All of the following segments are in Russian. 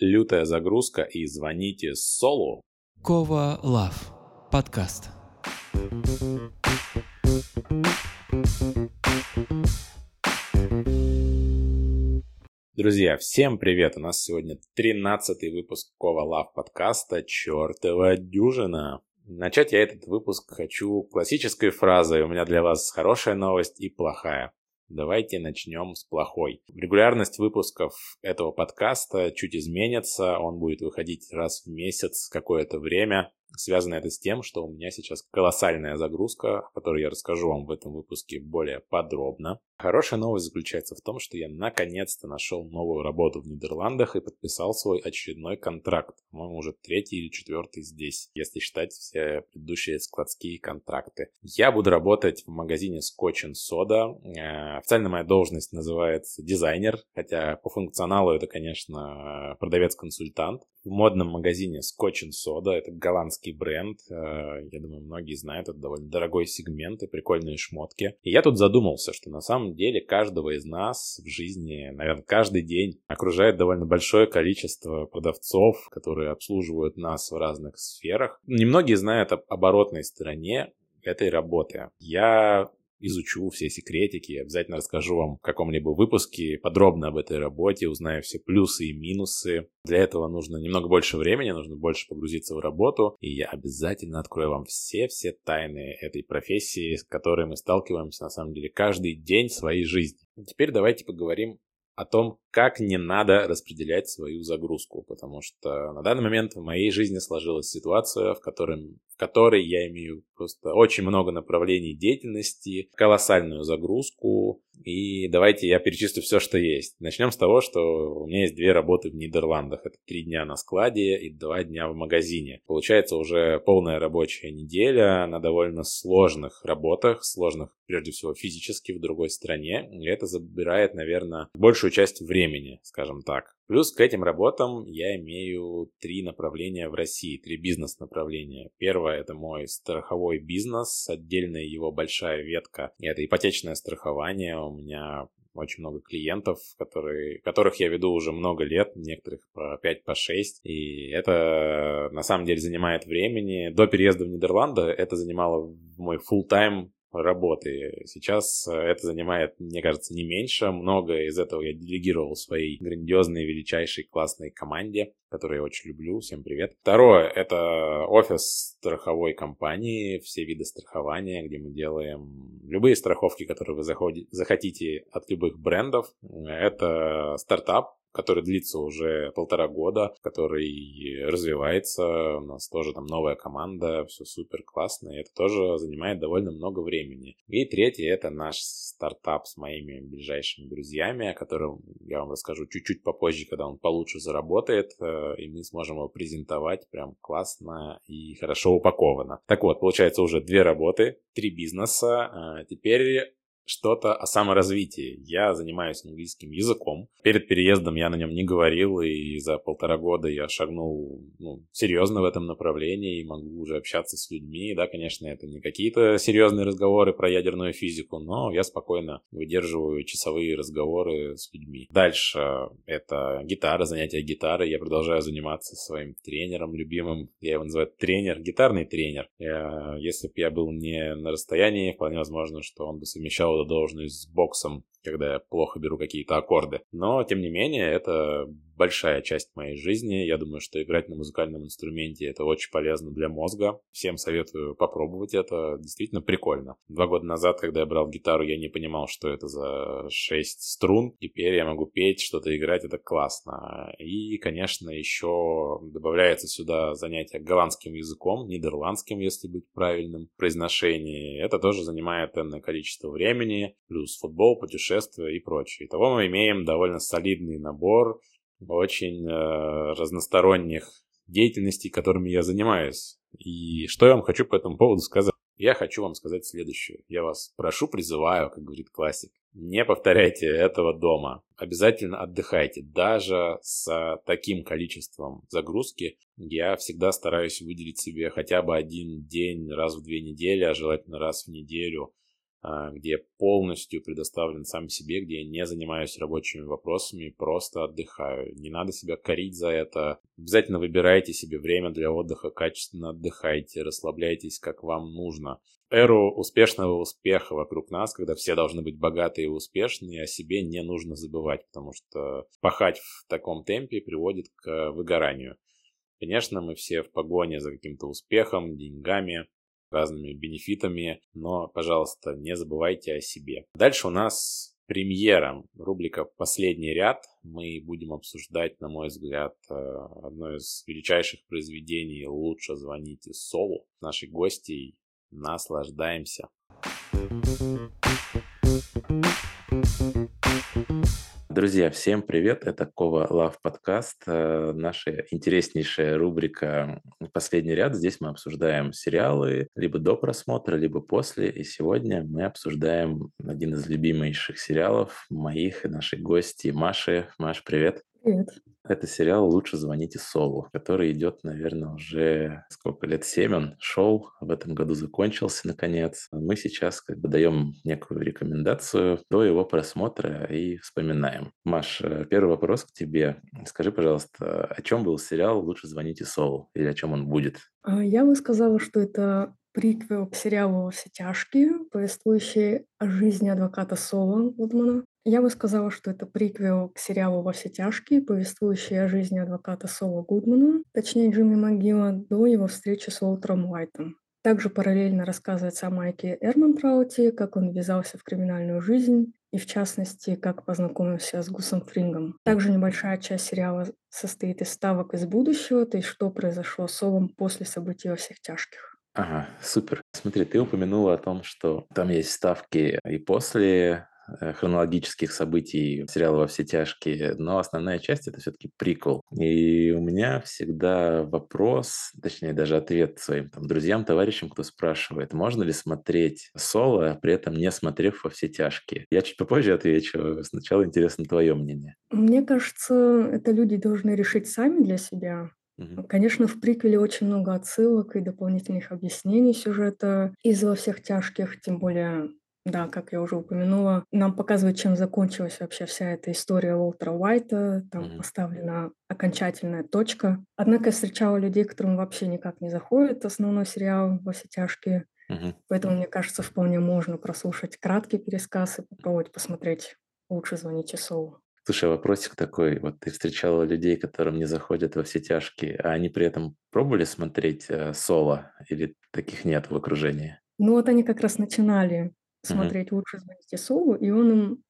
лютая загрузка и звоните Солу. Кова Лав. Подкаст. Друзья, всем привет! У нас сегодня 13 выпуск Кова Лав подкаста «Чёртова дюжина». Начать я этот выпуск хочу классической фразой «У меня для вас хорошая новость и плохая». Давайте начнем с плохой. Регулярность выпусков этого подкаста чуть изменится. Он будет выходить раз в месяц какое-то время. Связано это с тем, что у меня сейчас колоссальная загрузка, о которой я расскажу вам в этом выпуске более подробно. Хорошая новость заключается в том, что я наконец-то нашел новую работу в Нидерландах и подписал свой очередной контракт. По-моему, уже третий или четвертый здесь, если считать все предыдущие складские контракты. Я буду работать в магазине Scotch Soda. Э, официально моя должность называется дизайнер, хотя по функционалу это, конечно, продавец-консультант. В модном магазине Scotch Soda, это голландский бренд, э, я думаю, многие знают, это довольно дорогой сегмент и прикольные шмотки. И я тут задумался, что на самом деле каждого из нас в жизни, наверное, каждый день окружает довольно большое количество продавцов, которые обслуживают нас в разных сферах. Немногие знают об оборотной стороне этой работы. Я изучу все секретики, обязательно расскажу вам в каком-либо выпуске подробно об этой работе, узнаю все плюсы и минусы. Для этого нужно немного больше времени, нужно больше погрузиться в работу, и я обязательно открою вам все-все тайны этой профессии, с которой мы сталкиваемся на самом деле каждый день своей жизни. Теперь давайте поговорим о том, как не надо распределять свою загрузку, потому что на данный момент в моей жизни сложилась ситуация, в которой, в которой я имею просто очень много направлений деятельности, колоссальную загрузку, и давайте я перечислю все, что есть. Начнем с того, что у меня есть две работы в Нидерландах. Это три дня на складе и два дня в магазине. Получается уже полная рабочая неделя на довольно сложных работах, сложных прежде всего физически в другой стране. И это забирает, наверное, большую часть времени, скажем так. Плюс к этим работам я имею три направления в России, три бизнес-направления. Первое – это мой страховой бизнес, отдельная его большая ветка. Это ипотечное страхование. У меня очень много клиентов, которые, которых я веду уже много лет, некоторых по 5, по 6. И это на самом деле занимает времени. До переезда в Нидерланды это занимало мой full time работы. Сейчас э, это занимает, мне кажется, не меньше. Много из этого я делегировал своей грандиозной, величайшей, классной команде, которую я очень люблю. Всем привет. Второе — это офис страховой компании, все виды страхования, где мы делаем любые страховки, которые вы захотите от любых брендов. Это стартап, который длится уже полтора года, который развивается, у нас тоже там новая команда, все супер классно, и это тоже занимает довольно много времени. И третье, это наш стартап с моими ближайшими друзьями, о котором я вам расскажу чуть-чуть попозже, когда он получше заработает, э, и мы сможем его презентовать прям классно и хорошо упаковано. Так вот, получается уже две работы, три бизнеса, а теперь что-то о саморазвитии. Я занимаюсь английским языком. Перед переездом я на нем не говорил, и за полтора года я шагнул ну, серьезно в этом направлении и могу уже общаться с людьми. Да, конечно, это не какие-то серьезные разговоры про ядерную физику, но я спокойно выдерживаю часовые разговоры с людьми. Дальше это гитара, занятия гитарой. Я продолжаю заниматься своим тренером любимым. Я его называю тренер, гитарный тренер. Я, если бы я был не на расстоянии, вполне возможно, что он бы совмещал эту должность с боксом, когда я плохо беру какие-то аккорды. Но, тем не менее, это большая часть моей жизни. Я думаю, что играть на музыкальном инструменте это очень полезно для мозга. Всем советую попробовать это. Действительно прикольно. Два года назад, когда я брал гитару, я не понимал, что это за шесть струн. Теперь я могу петь, что-то играть, это классно. И, конечно, еще добавляется сюда занятие голландским языком, нидерландским, если быть правильным в. Это тоже занимает энное количество времени, плюс футбол, путешествия и прочее. Итого мы имеем довольно солидный набор очень э, разносторонних деятельностей, которыми я занимаюсь. И что я вам хочу по этому поводу сказать? Я хочу вам сказать следующее. Я вас прошу, призываю, как говорит классик, не повторяйте этого дома. Обязательно отдыхайте. Даже с таким количеством загрузки я всегда стараюсь выделить себе хотя бы один день раз в две недели, а желательно раз в неделю где я полностью предоставлен сам себе, где я не занимаюсь рабочими вопросами, просто отдыхаю. Не надо себя корить за это. Обязательно выбирайте себе время для отдыха, качественно отдыхайте, расслабляйтесь, как вам нужно. Эру успешного успеха вокруг нас, когда все должны быть богатые и успешные, о себе не нужно забывать, потому что пахать в таком темпе приводит к выгоранию. Конечно, мы все в погоне за каким-то успехом, деньгами, разными бенефитами, но, пожалуйста, не забывайте о себе. Дальше у нас премьера, рубрика «Последний ряд». Мы будем обсуждать, на мой взгляд, э, одно из величайших произведений «Лучше звоните Солу». Наши гости наслаждаемся. Друзья, всем привет! Это Кова Лав подкаст, э, наша интереснейшая рубрика «Последний ряд». Здесь мы обсуждаем сериалы либо до просмотра, либо после. И сегодня мы обсуждаем один из любимейших сериалов моих и нашей гости Маши. Маш, привет! Привет. Это сериал «Лучше звоните Солу», который идет, наверное, уже сколько лет, семь он шел, в этом году закончился, наконец. Мы сейчас как бы даем некую рекомендацию до его просмотра и вспоминаем. Маш, э, первый вопрос к тебе. Скажи, пожалуйста, о чем был сериал «Лучше звоните Солу» или о чем он будет? А, я бы сказала, что это приквел к сериалу «Все тяжкие», повествующий о жизни адвоката Соло Гудмана. Я бы сказала, что это приквел к сериалу «Во все тяжкие», повествующий о жизни адвоката Соло Гудмана, точнее Джимми Магила, до его встречи с Уолтером Уайтом. Также параллельно рассказывается о Майке Эрмантрауте, как он ввязался в криминальную жизнь, и в частности, как познакомился с Гусом Фрингом. Также небольшая часть сериала состоит из ставок из будущего, то есть что произошло с Солом после событий во всех тяжких. Ага, супер. Смотри, ты упомянула о том, что там есть ставки и после хронологических событий сериала «Во все тяжкие», но основная часть — это все-таки прикол. И у меня всегда вопрос, точнее даже ответ своим там, друзьям, товарищам, кто спрашивает, можно ли смотреть соло, при этом не смотрев «Во все тяжкие». Я чуть попозже отвечу. Сначала интересно твое мнение. Мне кажется, это люди должны решить сами для себя. Конечно, в приквеле очень много отсылок и дополнительных объяснений сюжета из «Во всех тяжких», тем более да, как я уже упомянула, нам показывает, чем закончилась вообще вся эта история Уолтера Уайта. Там mm-hmm. поставлена окончательная точка. Однако я встречала людей, которым вообще никак не заходит основной сериал «Во все тяжкие». Mm-hmm. Поэтому, мне кажется, вполне можно прослушать краткий пересказ и попробовать посмотреть «Лучше звоните Соу». Слушай, вопросик такой. Вот ты встречала людей, которым не заходят во все тяжкие, а они при этом пробовали смотреть э, соло или таких нет в окружении? Ну вот они как раз начинали смотреть «Лучше звоните Солу», и он им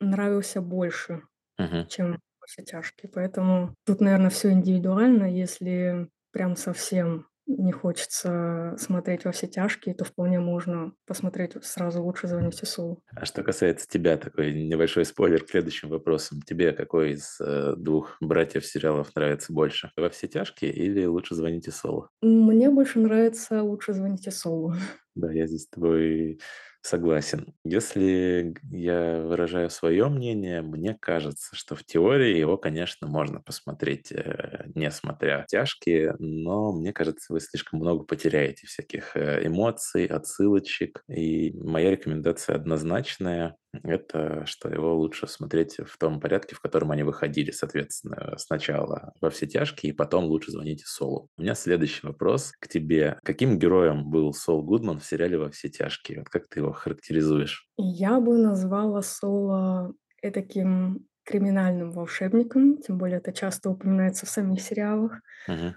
нравился больше, Мгм. чем «Во тяжкие». Поэтому тут, наверное, все индивидуально. Если прям совсем не хочется смотреть «Во все тяжкие», то вполне можно посмотреть сразу «Лучше звоните Солу». А что касается тебя, такой небольшой спойлер к следующим вопросам. Тебе какой из э, двух братьев сериалов нравится больше? «Во все тяжкие» или «Лучше звоните Солу»? Мне больше нравится «Лучше звоните Солу». Да, я здесь с тобой Согласен. Если я выражаю свое мнение, мне кажется, что в теории его, конечно, можно посмотреть, э, несмотря тяжкие, но мне кажется, вы слишком много потеряете всяких э, эмоций, отсылочек. И моя рекомендация однозначная это что его лучше смотреть в том порядке, в котором они выходили, соответственно, сначала во все тяжкие, и потом лучше звоните Солу. У меня следующий вопрос к тебе. Каким героем был Сол Гудман в сериале «Во все тяжкие»? Вот как ты его характеризуешь? Я бы назвала Сола таким криминальным волшебником, тем более это часто упоминается в самих сериалах. Угу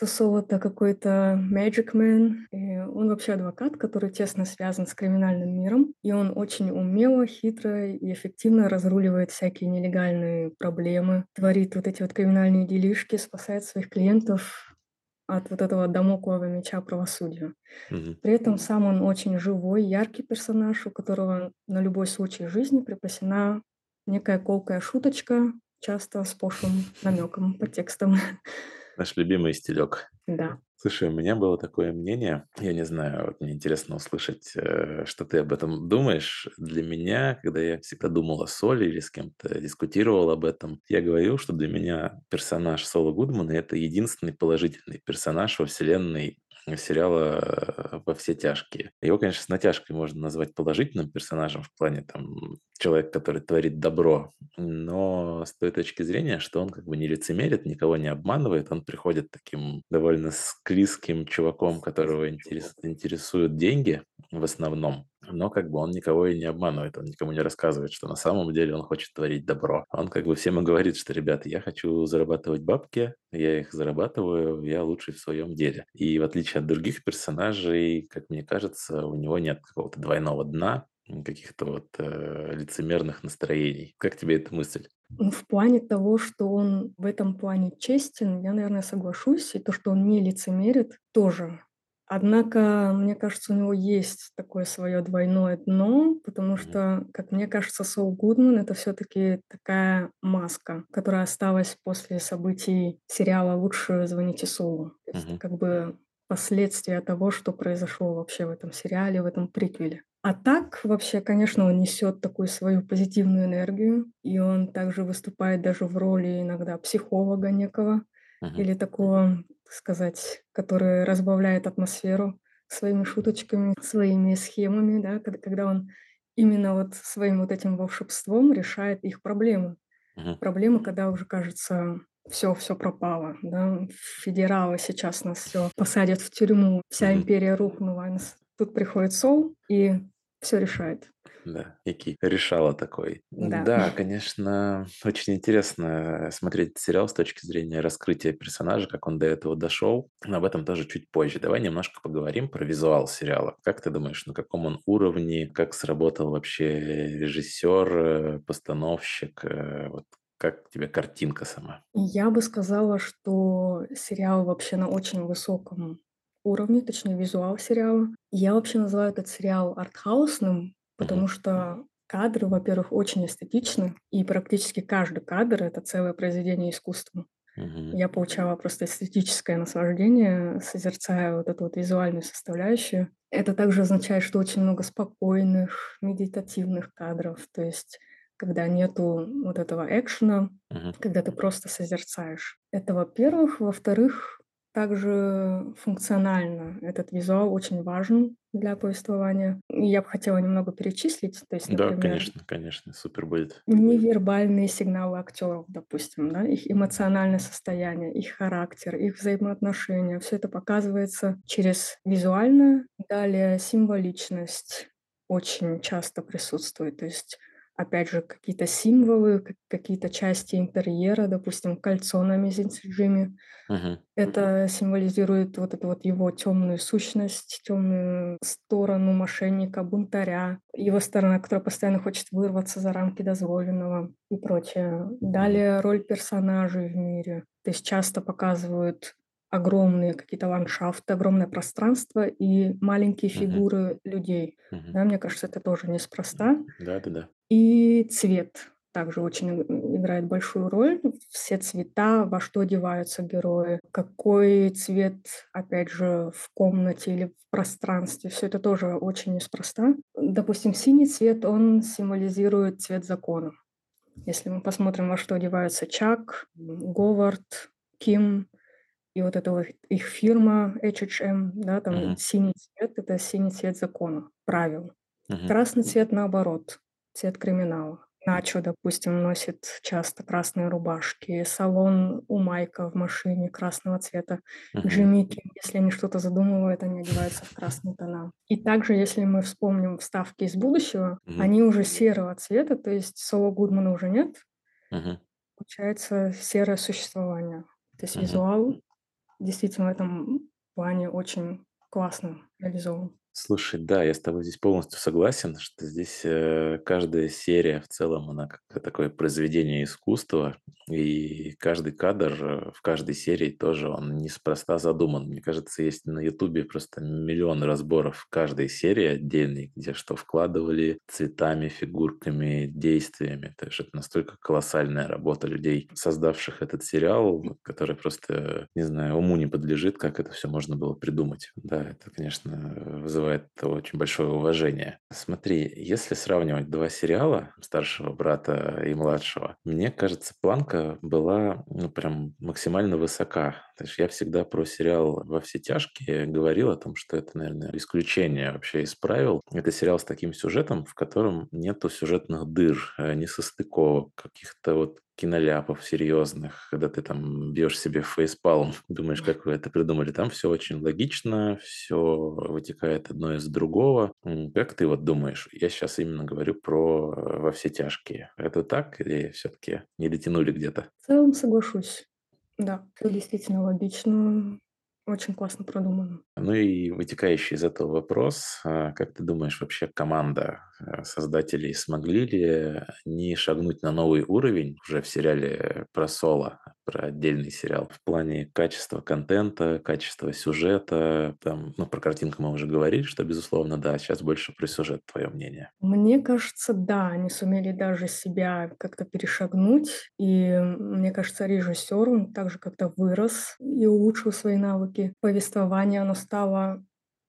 что Сол это какой-то magic man, и он вообще адвокат, который тесно связан с криминальным миром, и он очень умело, хитро и эффективно разруливает всякие нелегальные проблемы, творит вот эти вот криминальные делишки, спасает своих клиентов от вот этого домоклого меча правосудия. Мгм. При этом сам он очень живой, яркий персонаж, у которого на любой случай жизни припасена некая колкая шуточка, часто с пошлым намеком, подтекстом. Наш любимый стилек. Да. Слушай, у меня было такое мнение, я не знаю, вот мне интересно услышать, э, что ты об этом думаешь. Для меня, когда я всегда думал о Соле или с кем-то дискутировал об этом, я говорил, что для меня персонаж Сола Гудмана– это единственный положительный персонаж во вселенной сериала «Во все тяжкие». Его, конечно, с натяжкой можно назвать положительным персонажем в плане там человек, который творит добро, но с той точки зрения, что он как бы не лицемерит, никого не обманывает, он приходит таким довольно склизким чуваком, которого интерес, интересуют деньги в основном, но как бы он никого и не обманывает, он никому не рассказывает, что на самом деле он хочет творить добро. Он как бы всем и говорит, что, ребята, я хочу зарабатывать бабки, я их зарабатываю, я лучший в своем деле. И в отличие от других персонажей, как мне кажется, у него нет какого-то двойного дна, каких-то вот э, лицемерных настроений. Как тебе эта мысль? Ну, в плане того, что он в этом плане честен, я, наверное, соглашусь. И то, что он не лицемерит, тоже. Однако, мне кажется, у него есть такое свое двойное дно, потому что, как мне кажется, Сол Гудман — это все-таки такая маска, которая осталась после событий сериала «Лучше звоните Солу». То есть, как бы последствия того, что произошло вообще в этом сериале, в этом приквеле. А так, вообще, конечно, он несет такую свою позитивную энергию, и он также выступает даже в роли иногда психолога некого uh-huh. или такого, так сказать, который разбавляет атмосферу своими шуточками, своими схемами, да, когда он именно вот своим вот этим волшебством решает их проблемы. Uh-huh. Проблемы, когда уже кажется все, все пропало, да, федералы сейчас нас все посадят в тюрьму, вся империя рухнула, Тут приходит Сол и все решает. Да, некий решала такой. Да. Да, конечно, очень интересно смотреть сериал с точки зрения раскрытия персонажа, как он до этого дошел. Но об этом тоже чуть позже. Давай немножко поговорим про визуал сериала. Как ты думаешь, на каком он уровне, как сработал вообще режиссер, э, постановщик, э, вот как тебе картинка сама? Я бы сказала, что сериал вообще на очень высоком уровне, точнее визуал сериала. Я вообще называю этот сериал артхаусным, потому что кадры, во-первых, очень эстетичны, и практически каждый кадр — это целое произведение искусства. Я получала просто эстетическое наслаждение, созерцая вот эту вот визуальную составляющую. Это также означает, что очень много спокойных, медитативных кадров, то есть когда нету вот этого экшена, Мгм. когда ты просто созерцаешь. Это, во-первых. Во-вторых, также функционально этот визуал очень важен для повествования. Я бы хотела немного перечислить, то есть, Да, например, конечно, конечно, супер будет. невербальные сигналы актеров, допустим, да, их эмоциональное состояние, их характер, их взаимоотношения. Все это показывается через визуальное. Далее символичность очень часто присутствует. То есть опять же, какие-то символы, какие-то части интерьера, допустим, кольцо на мизинце Джимми. Мгм. Это символизирует вот эту вот его темную сущность, темную сторону мошенника, бунтаря, его сторона, которая постоянно хочет вырваться за рамки дозволенного и прочее. Далее роль персонажей в мире. То есть часто показывают огромные какие-то ландшафты, огромное пространство и маленькие фигуры людей. Мгм. Да, мне кажется, это тоже неспроста. Да-да-да. И цвет также очень играет большую роль. Все цвета, во что одеваются герои, какой цвет, опять же, в комнате или в пространстве. Все это тоже очень неспроста. Допустим, синий цвет, он символизирует цвет закона. Если мы посмотрим, во что одеваются Чак, Говард, Ким, и вот эта вот их фирма HHM, да, там Мгм. синий цвет– это синий цвет закона, правил. Мгм. Красный цвет наоборот, цвет криминала. Начо, допустим, носит часто красные рубашки. Салон у Майка в машине красного цвета. Мгм. Джимми Ким, если они что-то задумывают, они одеваются в красные тона. И также, если мы вспомним вставки из будущего, Мгм. они уже серого цвета, то есть Соло Гудмана уже нет. Мгм. Получается серое существование. То есть Мгм. визуал действительно в этом плане очень классно реализован. Слушай, да, я с тобой здесь полностью согласен, что здесь э, каждая серия в целом, она как такое произведение искусства, и каждый кадр э, в каждой серии тоже, он неспроста задуман. Мне кажется, есть на Ютубе просто миллион разборов каждой серии отдельной, где что вкладывали цветами, фигурками, действиями. То есть это настолько колоссальная работа людей, создавших этот сериал, который просто, не знаю, уму не подлежит, как это все можно было придумать. Да, это, конечно, вызывает очень большое уважение. Смотри, если сравнивать два сериала «Старшего брата» и «Младшего», мне кажется, планка была ну, прям максимально высока. Есть я всегда про сериал «Во все тяжкие» говорил о том, что это, наверное, исключение вообще из правил. Это сериал с таким сюжетом, в котором нету сюжетных дыр, э, несостыковок, каких-то вот киноляпов серьезных, когда ты там бьешь себе фейспалм, думаешь, как вы это придумали. Там все очень логично, все вытекает одно из другого. Как ты вот думаешь? Я сейчас именно говорю про «Во все тяжкие». Это так или все-таки не дотянули где-то? В целом соглашусь. Да, все действительно логично. Очень классно продумано. Ну и вытекающий из этого вопрос, а, как ты думаешь, вообще команда создателей смогли ли не шагнуть на новый уровень уже в сериале про Соло, про отдельный сериал в плане качества контента, качества сюжета, там, ну, про картинку мы уже говорили, что, безусловно, да, сейчас больше про сюжет, твое мнение. Мне кажется, да, они сумели даже себя как-то перешагнуть, и мне кажется, режиссер, он также как-то вырос и улучшил свои навыки. Повествование, оно стало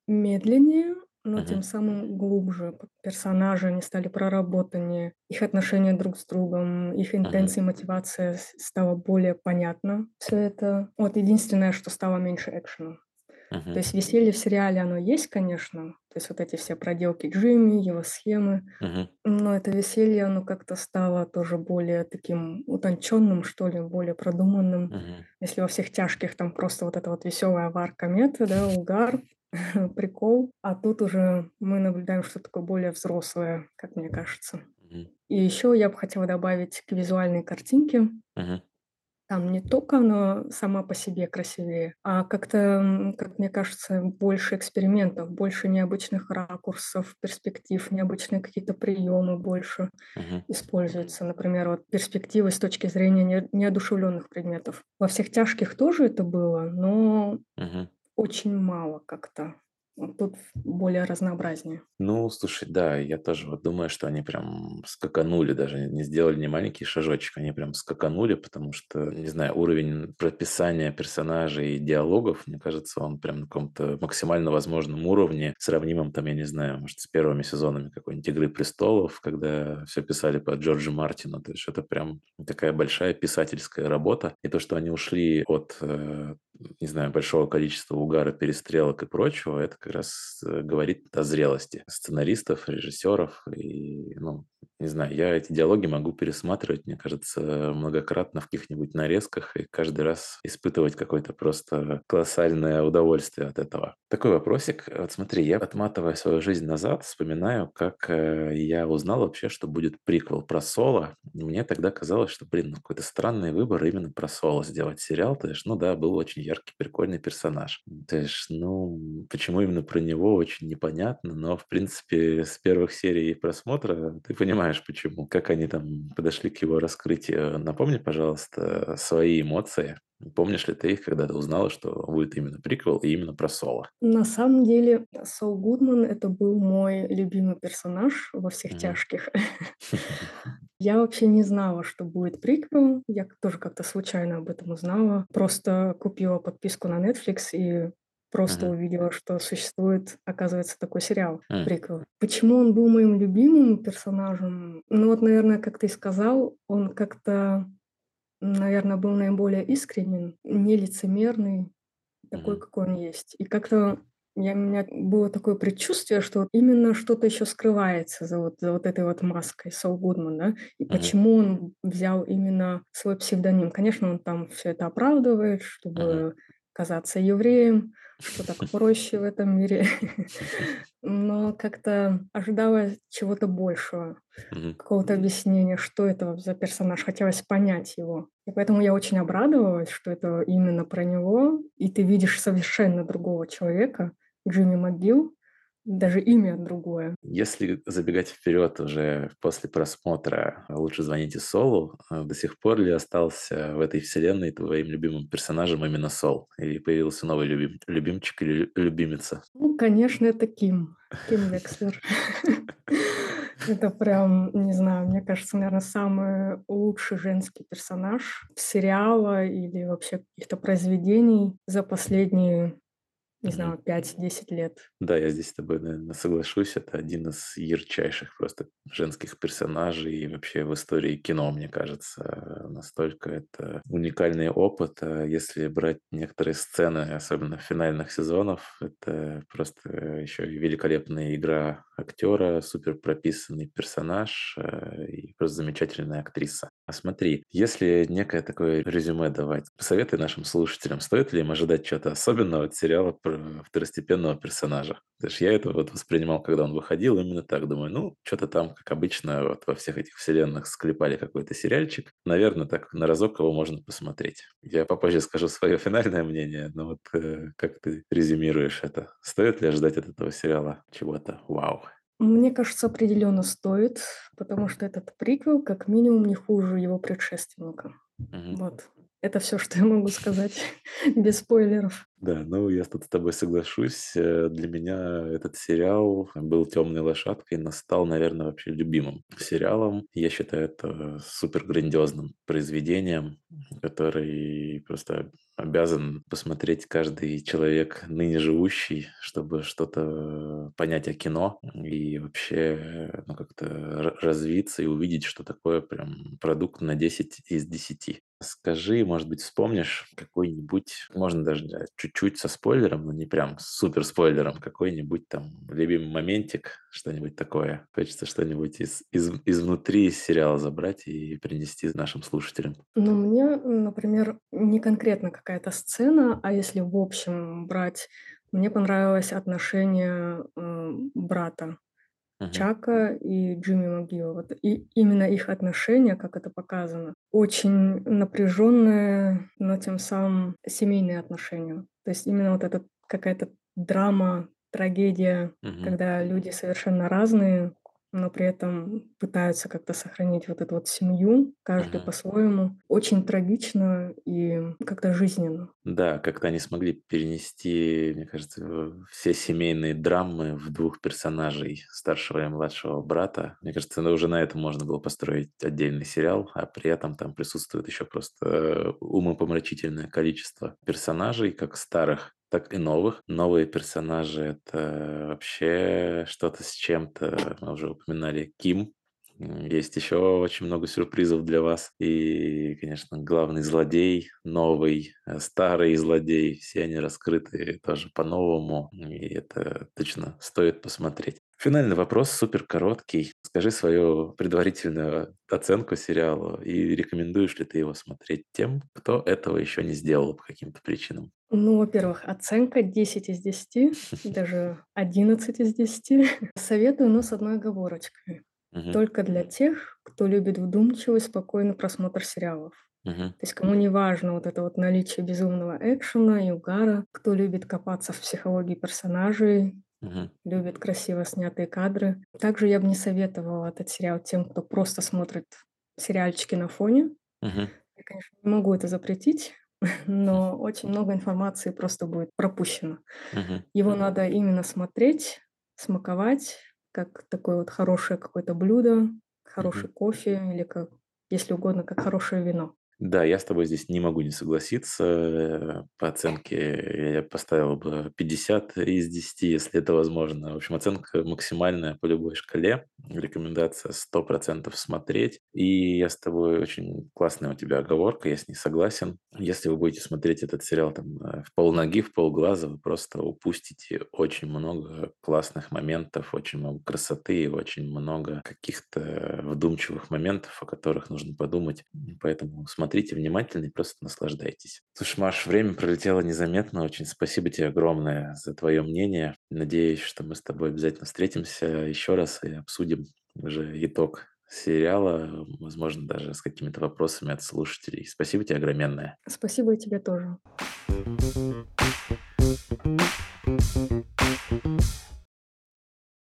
медленнее, но Мгм. тем самым глубже. Персонажи, они стали проработаннее, их отношения друг с другом, их Мгм. интенции, мотивация с- стала более понятна. Все это. Вот единственное, что стало меньше экшена. То Мгм. есть веселье в сериале, оно есть, конечно. То есть вот эти все проделки Джимми, его схемы. Мгм. Но это веселье, оно как-то стало тоже более таким утонченным, что ли, более продуманным. Мгм. Если во всех тяжких там просто вот эта вот веселая варка мета, да, угар, прикол. А тут уже мы наблюдаем что-то такое более взрослое, как мне кажется. И еще я бы хотела добавить к визуальной картинке. Там не только она сама по себе красивее, а как-то, как мне кажется, больше экспериментов, больше необычных ракурсов, перспектив, необычные какие-то приемы больше Мгм. используются. Например, вот перспективы с точки зрения не- неодушевленных предметов. Во всех тяжких тоже это было, но Мгм. Очень мало как-то. Тут более разнообразнее. Ну, слушай, да, я тоже вот думаю, что они прям скаканули, даже не сделали не маленький шажочек, они прям скаканули, потому что, не знаю, уровень прописания персонажей и диалогов, мне кажется, он прям на каком-то максимально возможном уровне, сравнимом там, я не знаю, может, с первыми сезонами какой-нибудь «Игры престолов», когда все писали по Джорджу Мартину, то есть это прям такая большая писательская работа, и то, что они ушли от э, не знаю, большого количества угара, перестрелок и прочего, это как раз э, говорит о зрелости сценаристов, режиссеров. И, ну, не знаю, я эти диалоги могу пересматривать, мне кажется, многократно в каких-нибудь нарезках и каждый раз испытывать какое-то просто колоссальное удовольствие от этого. Такой вопросик. Вот смотри, я отматывая свою жизнь назад, вспоминаю, как э, я узнал вообще, что будет приквел про Соло. Мне тогда казалось, что, блин, ну какой-то странный выбор именно про Соло сделать сериал. То есть, ну да, был очень яркий, прикольный персонаж. То есть, ну, почему именно про него, очень непонятно, но, в принципе, с первых серий просмотра ты понимаешь, почему. Как они там подошли к его раскрытию. Напомни, пожалуйста, свои эмоции. Помнишь ли ты их, когда ты узнала, что будет именно приквел и именно про Соло? На самом деле, Сол Гудман это был мой любимый персонаж во всех Мгм. тяжких. Я вообще не знала, что будет приквел. Я тоже как-то случайно об этом узнала. Просто купила подписку на Netflix и просто Мгм. увидела, что существует, оказывается, такой сериал М. приквел. Почему он был моим любимым персонажем? Ну вот, наверное, как ты сказал, он как-то, наверное, был наиболее искренен, нелицемерный, такой, Мгм. какой он есть. И как-то я, у меня было такое предчувствие, что вот именно что-то еще скрывается за вот, за вот этой вот маской Сол Гудман, да, и Мгм. почему он взял именно свой псевдоним. Конечно, он там все это оправдывает, чтобы казаться евреем, что так проще в этом мире. Но как-то ожидала чего-то большего, какого-то объяснения, что это за персонаж. Хотелось понять его. И поэтому я очень обрадовалась, что это именно про него. И ты видишь совершенно другого человека, Джимми МcГилл, даже имя другое. Если забегать вперед уже после просмотра «Лучше звоните Солу», э, до сих пор ли остался в этой вселенной твоим любимым персонажем именно Сол? Или появился новый любим, любимчик или лю- любимица? Ну, конечно, это Ким. Ким Векслер. Это прям, не знаю, мне кажется, наверное, самый лучший женский персонаж сериала или вообще каких-то произведений за последние не mm-hmm. знаю, 5-10 лет. Да, я здесь с тобой, наверное, соглашусь. Это один из ярчайших просто женских персонажей и вообще в истории кино, мне кажется. Настолько это уникальный опыт. А если брать некоторые сцены, особенно финальных сезонов, это просто еще и великолепная игра актера, супер прописанный персонаж э, и просто замечательная актриса. А смотри, если некое такое резюме давать, посоветуй нашим слушателям, стоит ли им ожидать чего-то особенного от сериала про второстепенного персонажа? Потому что я это вот воспринимал, когда он выходил, именно так. Думаю, ну, что-то там, как обычно, вот во всех этих вселенных склепали какой-то сериальчик. Наверное, так на разок его можно посмотреть. Я попозже скажу свое финальное мнение, но вот э, как ты резюмируешь это? Стоит ли ожидать от этого сериала чего-то? Вау. Мне кажется, определенно стоит, потому что этот приквел как минимум не хуже его предшественника. Мгм. Вот. Это все, что я могу сказать без спойлеров. Да, ну я тут с тобой соглашусь. Э, для меня этот сериал был темной лошадкой, но стал, наверное, вообще любимым сериалом. Я считаю это супер грандиозным произведением, который просто обязан посмотреть каждый человек ныне живущий, чтобы что-то понять о кино и вообще ну, как-то развиться и увидеть, что такое прям продукт на 10 из 10. Скажи, может быть, вспомнишь какой-нибудь, можно даже да, чуть-чуть со спойлером, но не прям супер спойлером, какой-нибудь там любимый моментик, что-нибудь такое. Хочется что-нибудь из, из, изнутри сериала забрать и принести нашим слушателям. Ну, мне, например, не конкретно какая-то сцена, а если в общем брать, мне понравилось отношение э, брата. Чака и Джимми Магила. Вот и именно их отношения, как это показано, очень напряженные, но тем самым семейные отношения. То есть именно вот эта какая-то драма, трагедия, Мгм. когда люди совершенно разные, но при этом пытаются как-то сохранить вот эту вот семью, каждый Мгм. по-своему. Очень трагично и как-то жизненно. Да, как-то они смогли перенести, мне кажется, все семейные драмы в двух персонажей, старшего и младшего брата. Мне кажется, ну, уже на этом можно было построить отдельный сериал, а при этом там присутствует еще просто умопомрачительное количество персонажей, как старых, так и новых. Новые персонажи — это вообще что-то с чем-то. Мы уже упоминали Ким. Есть еще очень много сюрпризов для вас. И, конечно, главный злодей, новый, э, старый злодей, все они раскрыты тоже по-новому. И это точно стоит посмотреть. Финальный вопрос, супер короткий. Скажи свою предварительную оценку сериалу и рекомендуешь ли ты его смотреть тем, кто этого еще не сделал по каким-то причинам? Ну, во-первых, оценка 10 из 10, даже 11 из 10. Советую, но с одной оговорочкой. Только для тех, кто любит вдумчивый, спокойный просмотр сериалов. Мгм. То есть кому не важно вот это вот наличие безумного экшена и угара, кто любит копаться в психологии персонажей, Мгм. Любят красиво снятые кадры. Также я бы не советовала этот сериал тем, кто просто смотрит сериальчики на фоне. Мгм. Я, конечно, не могу это запретить, но очень много информации просто будет пропущено. Мгм. Его надо именно смотреть, смаковать, как такое вот хорошее какое-то блюдо, хороший кофе или как, если угодно, как хорошее вино. Да, я с тобой здесь не могу не согласиться. По оценке я поставил бы 50 из 10, если это возможно. В общем, оценка максимальная по любой шкале. Рекомендация 100% смотреть. И я с тобой очень классная у тебя оговорка, я с ней согласен. Если вы будете смотреть этот сериал там э, в полноги, в полглаза, вы просто упустите очень много классных моментов, очень много красоты и очень много каких-то вдумчивых моментов, о которых нужно подумать. Поэтому смотрите смотрите внимательно и просто наслаждайтесь. Слушай, Маш, время пролетело незаметно. Очень спасибо тебе огромное за твое мнение. Надеюсь, что мы с тобой обязательно встретимся еще раз и обсудим уже итог сериала, возможно, даже с какими-то вопросами от слушателей. Спасибо тебе огромное. Спасибо и тебе тоже.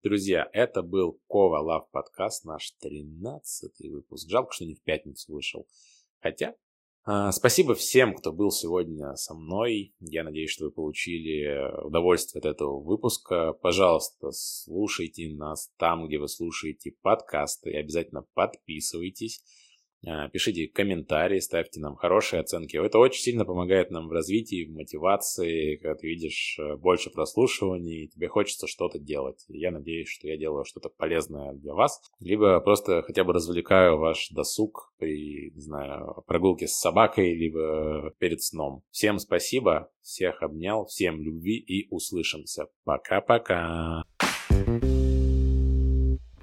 Друзья, это был Кова Лав подкаст, наш 13 выпуск. Жалко, что не в пятницу вышел. Хотя, а, спасибо всем, кто был сегодня со мной. Я надеюсь, что вы получили удовольствие от этого выпуска. Пожалуйста, слушайте нас там, где вы слушаете подкасты. И обязательно подписывайтесь. А, пишите комментарии, ставьте нам хорошие оценки. Это очень сильно помогает нам в развитии, в мотивации, когда ты видишь э, больше прослушиваний, тебе хочется что-то делать. Я надеюсь, что я делаю что-то полезное для вас. Либо просто хотя бы развлекаю ваш досуг при, не знаю, прогулке с собакой, либо перед сном. Всем спасибо, всех обнял, всем любви и услышимся. Пока-пока.